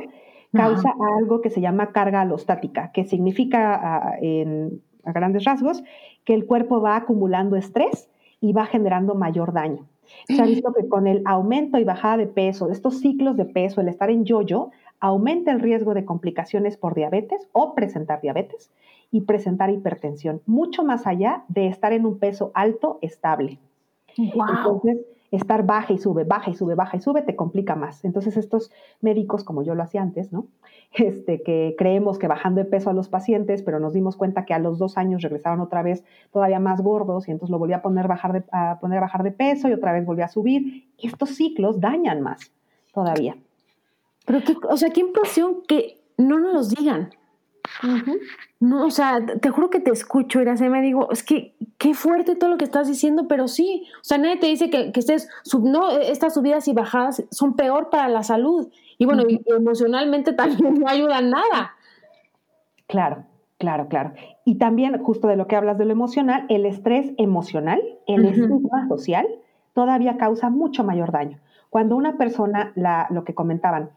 causa algo que se llama carga alostática, que significa a, a grandes rasgos que el cuerpo va acumulando estrés y va generando mayor daño. Se ha visto que con el aumento y bajada de peso, de estos ciclos de peso, el estar en yoyo, aumenta el riesgo de complicaciones por diabetes o presentar diabetes y presentar hipertensión, mucho más allá de estar en un peso alto estable. Entonces, estar baja y sube, baja y sube, baja y sube, te complica más. Entonces estos médicos, como yo lo hacía antes, ¿no? [LAUGHS] Este, que creemos que bajando de peso a los pacientes, pero nos dimos cuenta que a los dos años regresaron otra vez todavía más gordos y entonces lo volví a poner, bajar de, a poner a bajar de peso y otra vez volví a subir. estos ciclos dañan más todavía. Pero, qué, o sea, qué impresión que no nos los digan. No, o sea, te juro que te escucho, y me digo, es que qué fuerte todo lo que estás diciendo, pero sí, o sea, nadie te dice que, que estés, sub, no, estas subidas y bajadas son peor para la salud. Y bueno, emocionalmente [LAUGHS] también no ayudan nada. Claro, claro, claro. Y también, justo de lo que hablas de lo emocional, el estrés emocional, el estigma social, todavía causa mucho mayor daño. Cuando una persona, la, lo que comentaban,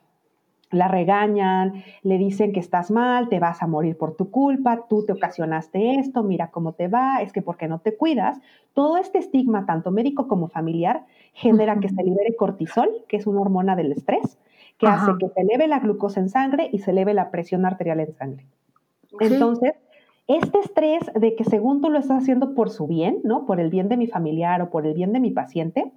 la regañan, le dicen que estás mal, te vas a morir por tu culpa, tú te ocasionaste esto, mira cómo te va, es que porque no te cuidas. Todo este estigma, tanto médico como familiar, genera que se libere cortisol, que es una hormona del estrés, que hace que se eleve la glucosa en sangre y se eleve la presión arterial en sangre. Entonces, este estrés de que según tú lo estás haciendo por su bien, ¿no? Por el bien de mi familiar o por el bien de mi paciente,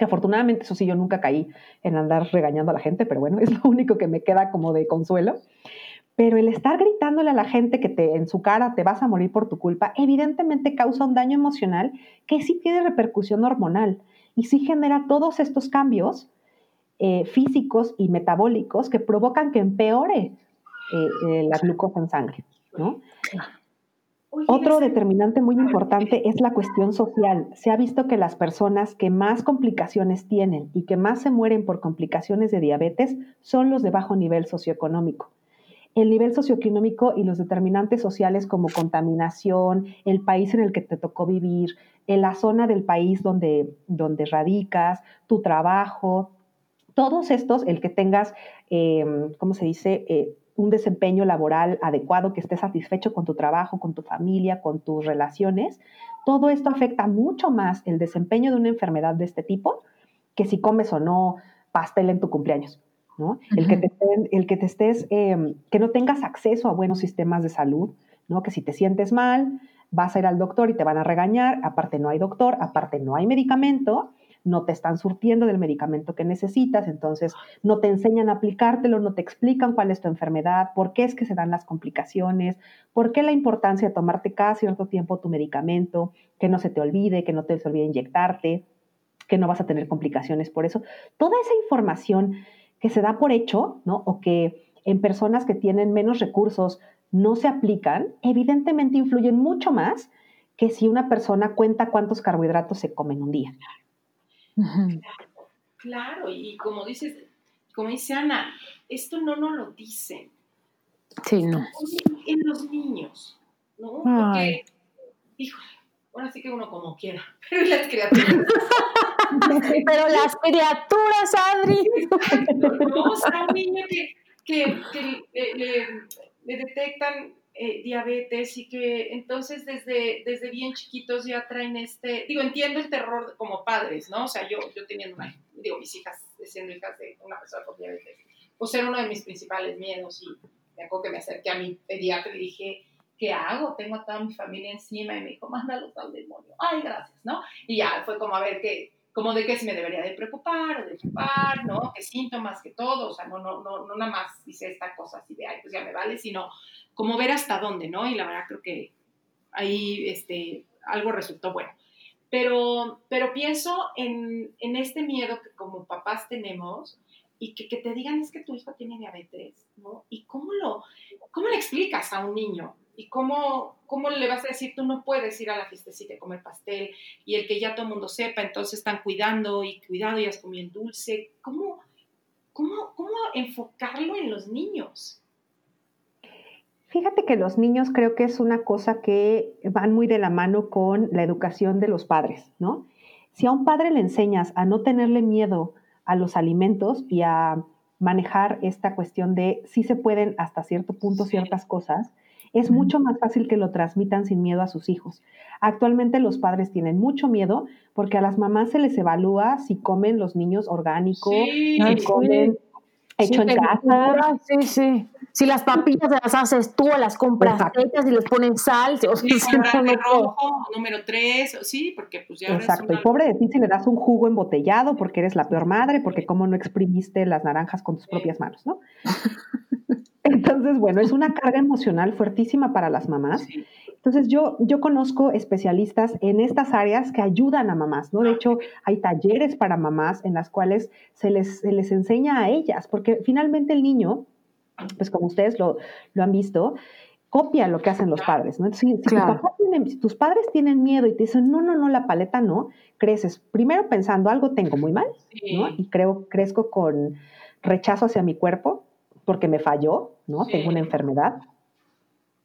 que afortunadamente eso sí, yo nunca caí en andar regañando a la gente, pero bueno, [LAUGHS] es lo único que me queda como de consuelo. Pero el estar gritándole a la gente que te, en su cara te vas a morir por tu culpa, evidentemente causa un daño emocional que sí tiene repercusión hormonal y sí genera todos estos cambios eh, físicos y metabólicos que provocan que empeore eh, eh, la glucosa en sangre. ¿no? Otro determinante muy importante es la cuestión social. Se ha visto que las personas que más complicaciones tienen y que más se mueren por complicaciones de diabetes son los de bajo nivel socioeconómico. El nivel socioeconómico y los determinantes sociales como contaminación, el país en el que te tocó vivir, en la zona del país donde, donde radicas, tu trabajo, todos estos, el que tengas, eh, ¿cómo se dice? Eh, un desempeño laboral adecuado, que estés satisfecho con tu trabajo, con tu familia, con tus relaciones, todo esto afecta mucho más el desempeño de una enfermedad de este tipo que si comes o no pastel en tu cumpleaños. ¿no? el, que te, el que te estés, em, que no tengas acceso a buenos sistemas de salud, ¿no? que si te sientes mal, vas a ir al doctor y te van a regañar, aparte no hay doctor, aparte no hay medicamento, no te están surtiendo del medicamento que necesitas, entonces no te enseñan a aplicártelo, no te explican cuál es tu enfermedad, por qué es que se dan las complicaciones, por qué la importancia de tomarte cada cierto tiempo tu medicamento, que no se te olvide, que no te olvide inyectarte, que no vas a tener complicaciones por eso. Toda esa información que se da por hecho, ¿no? O que en personas que tienen menos recursos no se aplican, evidentemente influyen mucho más que si una persona cuenta cuántos carbohidratos se come en un día. Claro, y como dices, como dice Ana, esto no nos lo dicen. Sí, no. En los niños, ¿no? Porque, híjole, ahora sí que uno como quiera, [LAUGHS] pero las criaturas. [LAUGHS] pero las criaturas, Adri. [LAUGHS] no, o sea, un niño que, que, que le, le detectan eh, diabetes y que entonces desde, desde bien chiquitos ya traen este, digo, entiendo el terror como padres, ¿no? O sea, yo, yo teniendo una, digo, mis hijas siendo hijas de una persona con diabetes, pues era uno de mis principales miedos y me acuerdo que me acerqué a mi pediatra y dije, ¿qué hago? Tengo a toda mi familia encima y me dijo, mándalos al demonio. Ay, gracias, ¿no? Y ya fue como a ver qué, como de qué se me debería de preocupar o de preocupar, ¿no? ¿Qué síntomas, qué todo? O sea, no, no, no, no nada más hice esta cosa así de, ay, pues ya me vale, sino como ver hasta dónde, ¿no? Y la verdad creo que ahí este, algo resultó bueno. Pero, pero pienso en, en este miedo que como papás tenemos y que, que, te digan es que tu hijo tiene diabetes, ¿no? ¿Y cómo, lo, cómo le explicas a un niño? ¿Y cómo, cómo le vas a decir, tú no puedes ir a la fiestecita y comer pastel? Y el que ya todo el mundo sepa, entonces están cuidando y cuidado, y has comido el dulce. ¿Cómo, cómo, cómo enfocarlo en los niños? Fíjate que los niños creo que es una cosa que van muy de la mano con la educación de los padres, ¿no? Si a un padre le enseñas a no tenerle miedo a los alimentos y a manejar esta cuestión de si se pueden hasta cierto punto ciertas cosas, es mucho más fácil que lo transmitan sin miedo a sus hijos. Actualmente los padres tienen mucho miedo porque a las mamás se les evalúa si comen los niños orgánicos, si comen hecho en casa. Sí, sí. Si las papitas las haces tú o las compras hechas y les ponen sal. O sí, rojo, número tres, sí, porque pues ya... Exacto, y pobre de ti si le das un jugo embotellado porque eres la peor madre, porque cómo no exprimiste las naranjas con tus propias manos, ¿no? [LAUGHS] Entonces, bueno, es una carga emocional fuertísima para las mamás. Entonces, yo, yo conozco especialistas en estas áreas que ayudan a mamás, ¿no? De hecho, hay talleres para mamás en las cuales se les, se les enseña a ellas, porque finalmente el niño, pues como ustedes lo, lo han visto, copia lo que hacen los padres, ¿no? Si, tus padres tienen miedo y te dicen, no, no, no, la paleta no, creces primero pensando, algo tengo muy mal, ¿no? Y creo, crezco con rechazo hacia mi cuerpo, porque me falló, ¿no? Tengo una enfermedad.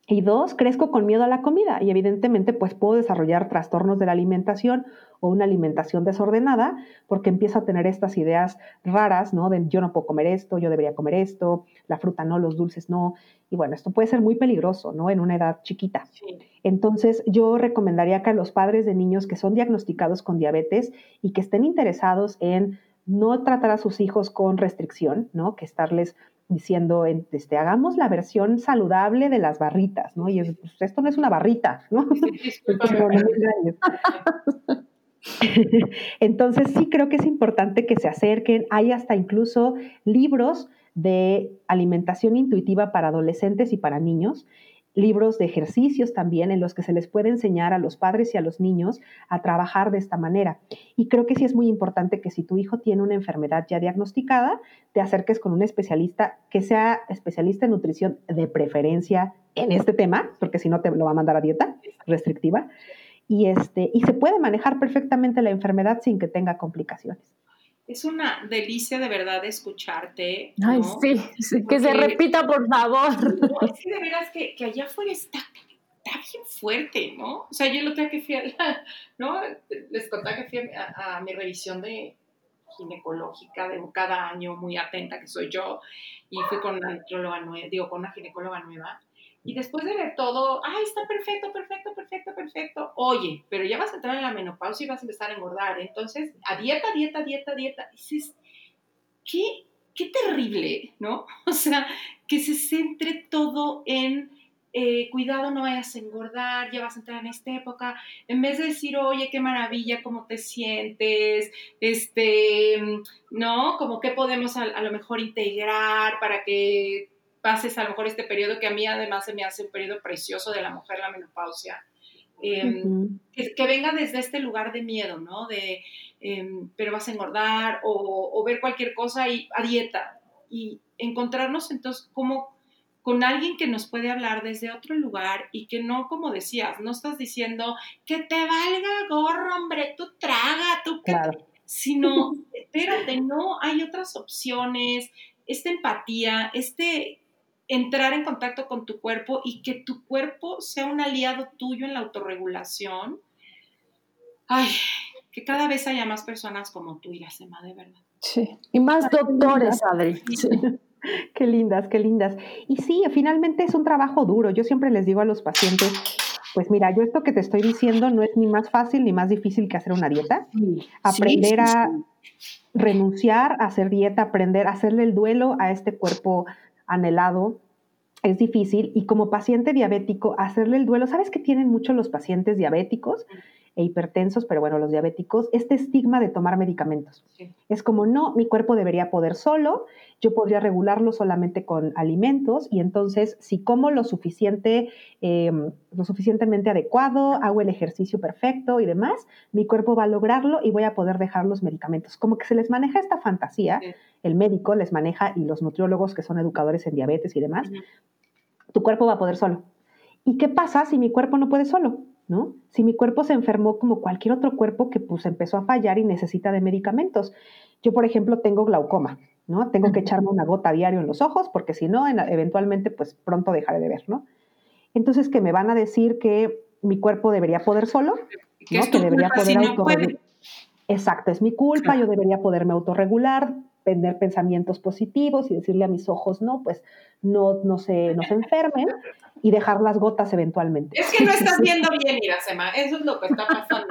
Y dos, crezco con miedo a la comida y evidentemente pues puedo desarrollar trastornos de la alimentación o una alimentación desordenada porque empiezo a tener estas ideas raras, ¿no? De yo no puedo comer esto, yo debería comer esto, la fruta no, los dulces no. Y bueno, esto puede ser muy peligroso, ¿no? En una edad chiquita. Entonces yo recomendaría que a los padres de niños que son diagnosticados con diabetes y que estén interesados en no tratar a sus hijos con restricción, ¿no? Que estarles diciendo, este, hagamos la versión saludable de las barritas, ¿no? Y pues, esto no es una barrita, ¿no? [LAUGHS] [LAUGHS] Entonces sí creo que es importante que se acerquen. Hay hasta incluso libros de alimentación intuitiva para adolescentes y para niños libros de ejercicios también en los que se les puede enseñar a los padres y a los niños a trabajar de esta manera. Y creo que sí es muy importante que si tu hijo tiene una enfermedad ya diagnosticada, te acerques con un especialista que sea especialista en nutrición de preferencia en este tema, porque si no te lo va a mandar a dieta restrictiva. Y, este, y se puede manejar perfectamente la enfermedad sin que tenga complicaciones es una delicia de verdad escucharte. Ay, sí, que se repita, por favor. [LAUGHS] No, es que de veras que, que allá afuera está, está, bien fuerte, ¿no? O sea, yo lo tengo que fui a [LAUGHS] ¿no? Les contaba que fui a, mi revisión de ginecológica de cada año, muy atenta que soy yo, y fui con una nueva, digo, con una ginecóloga nueva, y después de ver todo, ay, está perfecto, perfecto, perfecto, perfecto. Oye, pero ya vas a entrar en la menopausia y vas a empezar a engordar. Entonces, a dieta, dieta, dieta, dieta. Dices, qué, qué terrible, ¿no? [LAUGHS] O sea, que se centre todo en eh, cuidado, no vayas a engordar, ya vas a entrar en esta época, en vez de decir, oye, qué maravilla, cómo te sientes, este, ¿no? Como qué podemos a lo mejor integrar para que pases a lo mejor este periodo que a mí además se me hace un periodo precioso de la mujer, la menopausia. Em, que, venga desde este lugar de miedo, ¿no? De, em, pero vas a engordar o, ver cualquier cosa y a dieta. Y encontrarnos entonces como con alguien que nos puede hablar desde otro lugar y que no, como decías, no estás diciendo que te valga gorro, hombre, tú traga, tú claro. sino, [LAUGHS] espérate, no, hay otras opciones, esta empatía, este entrar en contacto con tu cuerpo y que tu cuerpo sea un aliado tuyo en la autorregulación. Ay, que cada vez haya más personas como tú, Iracema, de verdad. Sí, y más doctores, Adri. [LAUGHS] Qué lindas, qué lindas. Y sí, finalmente es un trabajo duro. Yo siempre les digo a los pacientes, pues mira, yo esto que te estoy diciendo no es ni más fácil ni más difícil que hacer una dieta. Aprender a renunciar a hacer dieta, aprender a hacerle el duelo a este cuerpo anhelado, es difícil y como paciente diabético hacerle el duelo, ¿sabes qué tienen mucho los pacientes diabéticos? E hipertensos, pero bueno, los diabéticos, este estigma de tomar medicamentos. Es como, no, mi cuerpo debería poder solo, yo podría regularlo solamente con alimentos y entonces si como lo suficiente, em, lo suficientemente adecuado, hago el ejercicio perfecto y demás, mi cuerpo va a lograrlo y voy a poder dejar los medicamentos. Como que se les maneja esta fantasía, el médico les maneja y los nutriólogos que son educadores en diabetes y demás, tu cuerpo va a poder solo. ¿Y qué pasa si mi cuerpo no puede solo? ¿No? Si mi cuerpo se enfermó como cualquier otro cuerpo que pues empezó a fallar y necesita de medicamentos. Yo, por ejemplo, tengo glaucoma, ¿no? Tengo que echarme una gota diario en los ojos porque si no, eventualmente pues pronto dejaré de ver, ¿no? Entonces, que me van a decir que mi cuerpo debería poder solo, ¿no? Que debería poder autorregular. Exacto, es mi culpa, yo debería poderme autorregular, tener pensamientos positivos y decirle a mis ojos, no, pues no, no, se, no se enfermen y dejar las gotas eventualmente. Es que no estás viendo bien, Iracema, eso es lo que está pasando.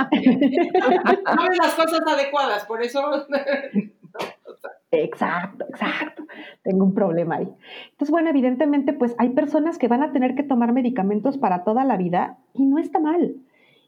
no ves las cosas adecuadas, por eso... [LAUGHS] Exacto, exacto. Tengo un problema ahí. Entonces, bueno, evidentemente, pues hay personas que van a tener que tomar medicamentos para toda la vida y no está mal.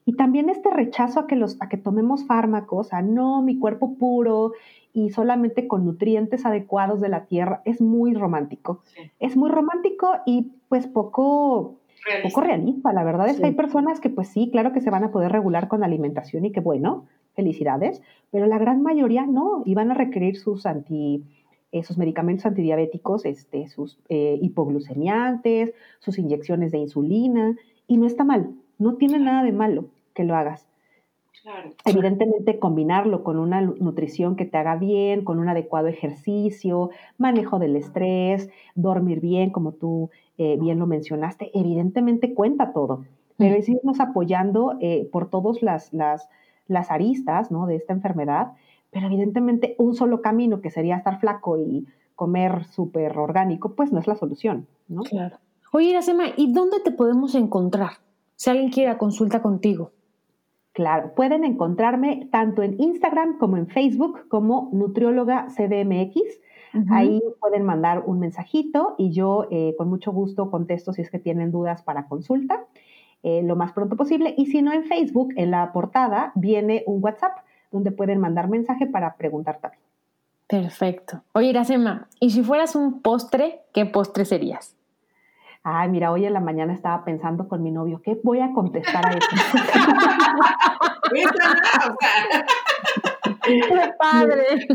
Y también este rechazo a que, los, a que tomemos fármacos, a no, mi cuerpo puro y solamente con nutrientes adecuados de la tierra, es muy romántico. Es muy romántico y pues poco realista. poco realista. La verdad es que hay personas que pues sí, claro que se van a poder regular con alimentación y qué bueno, felicidades, pero la gran mayoría no, y van a requerir sus anti eh, sus medicamentos antidiabéticos, este, sus eh, hipoglucemiantes, sus inyecciones de insulina, y no está mal, no tiene nada de malo que lo hagas. Evidentemente combinarlo con una nutrición que te haga bien, con un adecuado ejercicio, manejo del estrés, dormir bien, como tú eh, bien lo mencionaste, evidentemente cuenta todo, pero es irnos apoyando eh, por todas las, las, las aristas ¿no? de esta enfermedad, pero evidentemente un solo camino que sería estar flaco y comer súper orgánico, pues no es la solución, ¿no? Claro. Oye, Iracema, ¿y dónde te podemos encontrar si alguien quiere consulta contigo? Claro, pueden encontrarme tanto en Instagram como en Facebook como nutrióloga CDMX. Ahí pueden mandar un mensajito y yo eh, con mucho gusto contesto si es que tienen dudas para consulta eh, lo más pronto posible. Y si no, en Facebook, en la portada, viene un WhatsApp donde pueden mandar mensaje para preguntar también. Perfecto. Oye, Iracema, ¿y si fueras un postre, qué postre serías? Ay, mira, hoy en la mañana estaba pensando con mi novio, ¿qué voy a contestar a eso? [LAUGHS] ¡Qué padre!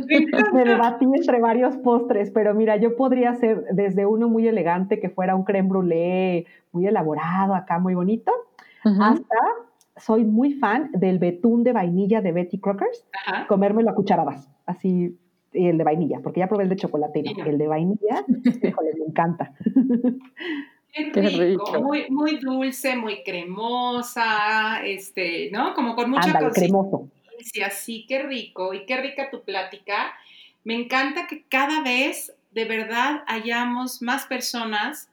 Me debatí entre varios postres, pero mira, yo podría hacer desde uno muy elegante que fuera un creme brûlée muy elaborado, acá muy bonito, hasta soy muy fan del betún de vainilla de Betty Crockers, comérmelo a cucharadas, así el de vainilla, porque ya probé el de chocolate, el de vainilla, híjole, me encanta. [LAUGHS] Qué rico, Muy, muy dulce, muy cremosa, este, ¿no? Como con mucha Ándale, cremoso. Sí, qué rico y qué rica tu plática. Me encanta que cada vez de verdad hayamos más personas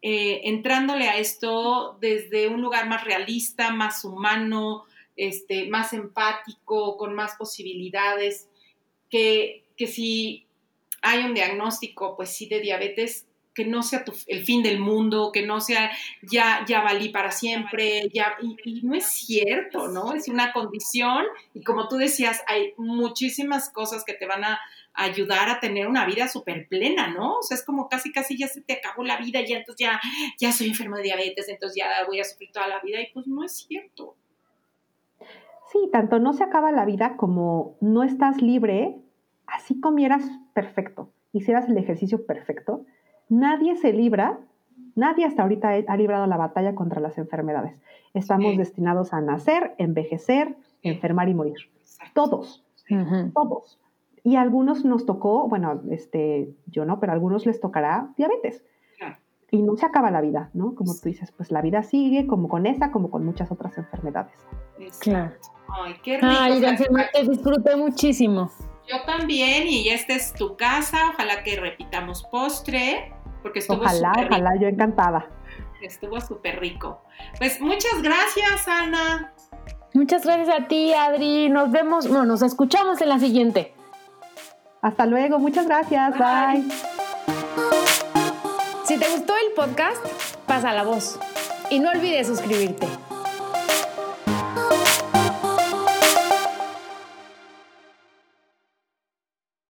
eh, entrándole a esto desde un lugar más realista, más humano, este, más empático, con más posibilidades, que, que si hay un diagnóstico, pues sí, de diabetes, que no sea el fin del mundo, que no sea ya, ya valí para siempre, ya, y, no es cierto, ¿no? Es una condición y como tú decías, hay muchísimas cosas que te van a ayudar a tener una vida súper plena, ¿no? O sea, es como casi, casi ya se te acabó la vida y entonces ya, ya soy enfermo de diabetes, entonces ya voy a sufrir toda la vida y pues no es cierto. Sí, tanto no se acaba la vida como no estás libre, así comieras perfecto, hicieras el ejercicio perfecto, nadie se libra, nadie hasta ahorita ha librado la batalla contra las enfermedades. Estamos destinados a nacer, envejecer, enfermar y morir. Todos, todos. Y a algunos nos tocó, bueno, este, yo no, pero a algunos les tocará diabetes. Y no se acaba la vida, ¿no? Como tú dices, pues la vida sigue como con esa, como con muchas otras enfermedades. Claro. Ay, qué rico. Ay, te disfruté muchísimo. Yo también, y esta es tu casa, ojalá que repitamos postre porque estuvo Ojalá, ojalá, yo encantada. Estuvo súper rico. Pues muchas gracias, Ana. Muchas gracias a ti, Adri. Nos vemos, no, nos escuchamos en la siguiente. Hasta luego, muchas gracias. Bye. Si te gustó el podcast, pasa la voz. Y no olvides suscribirte.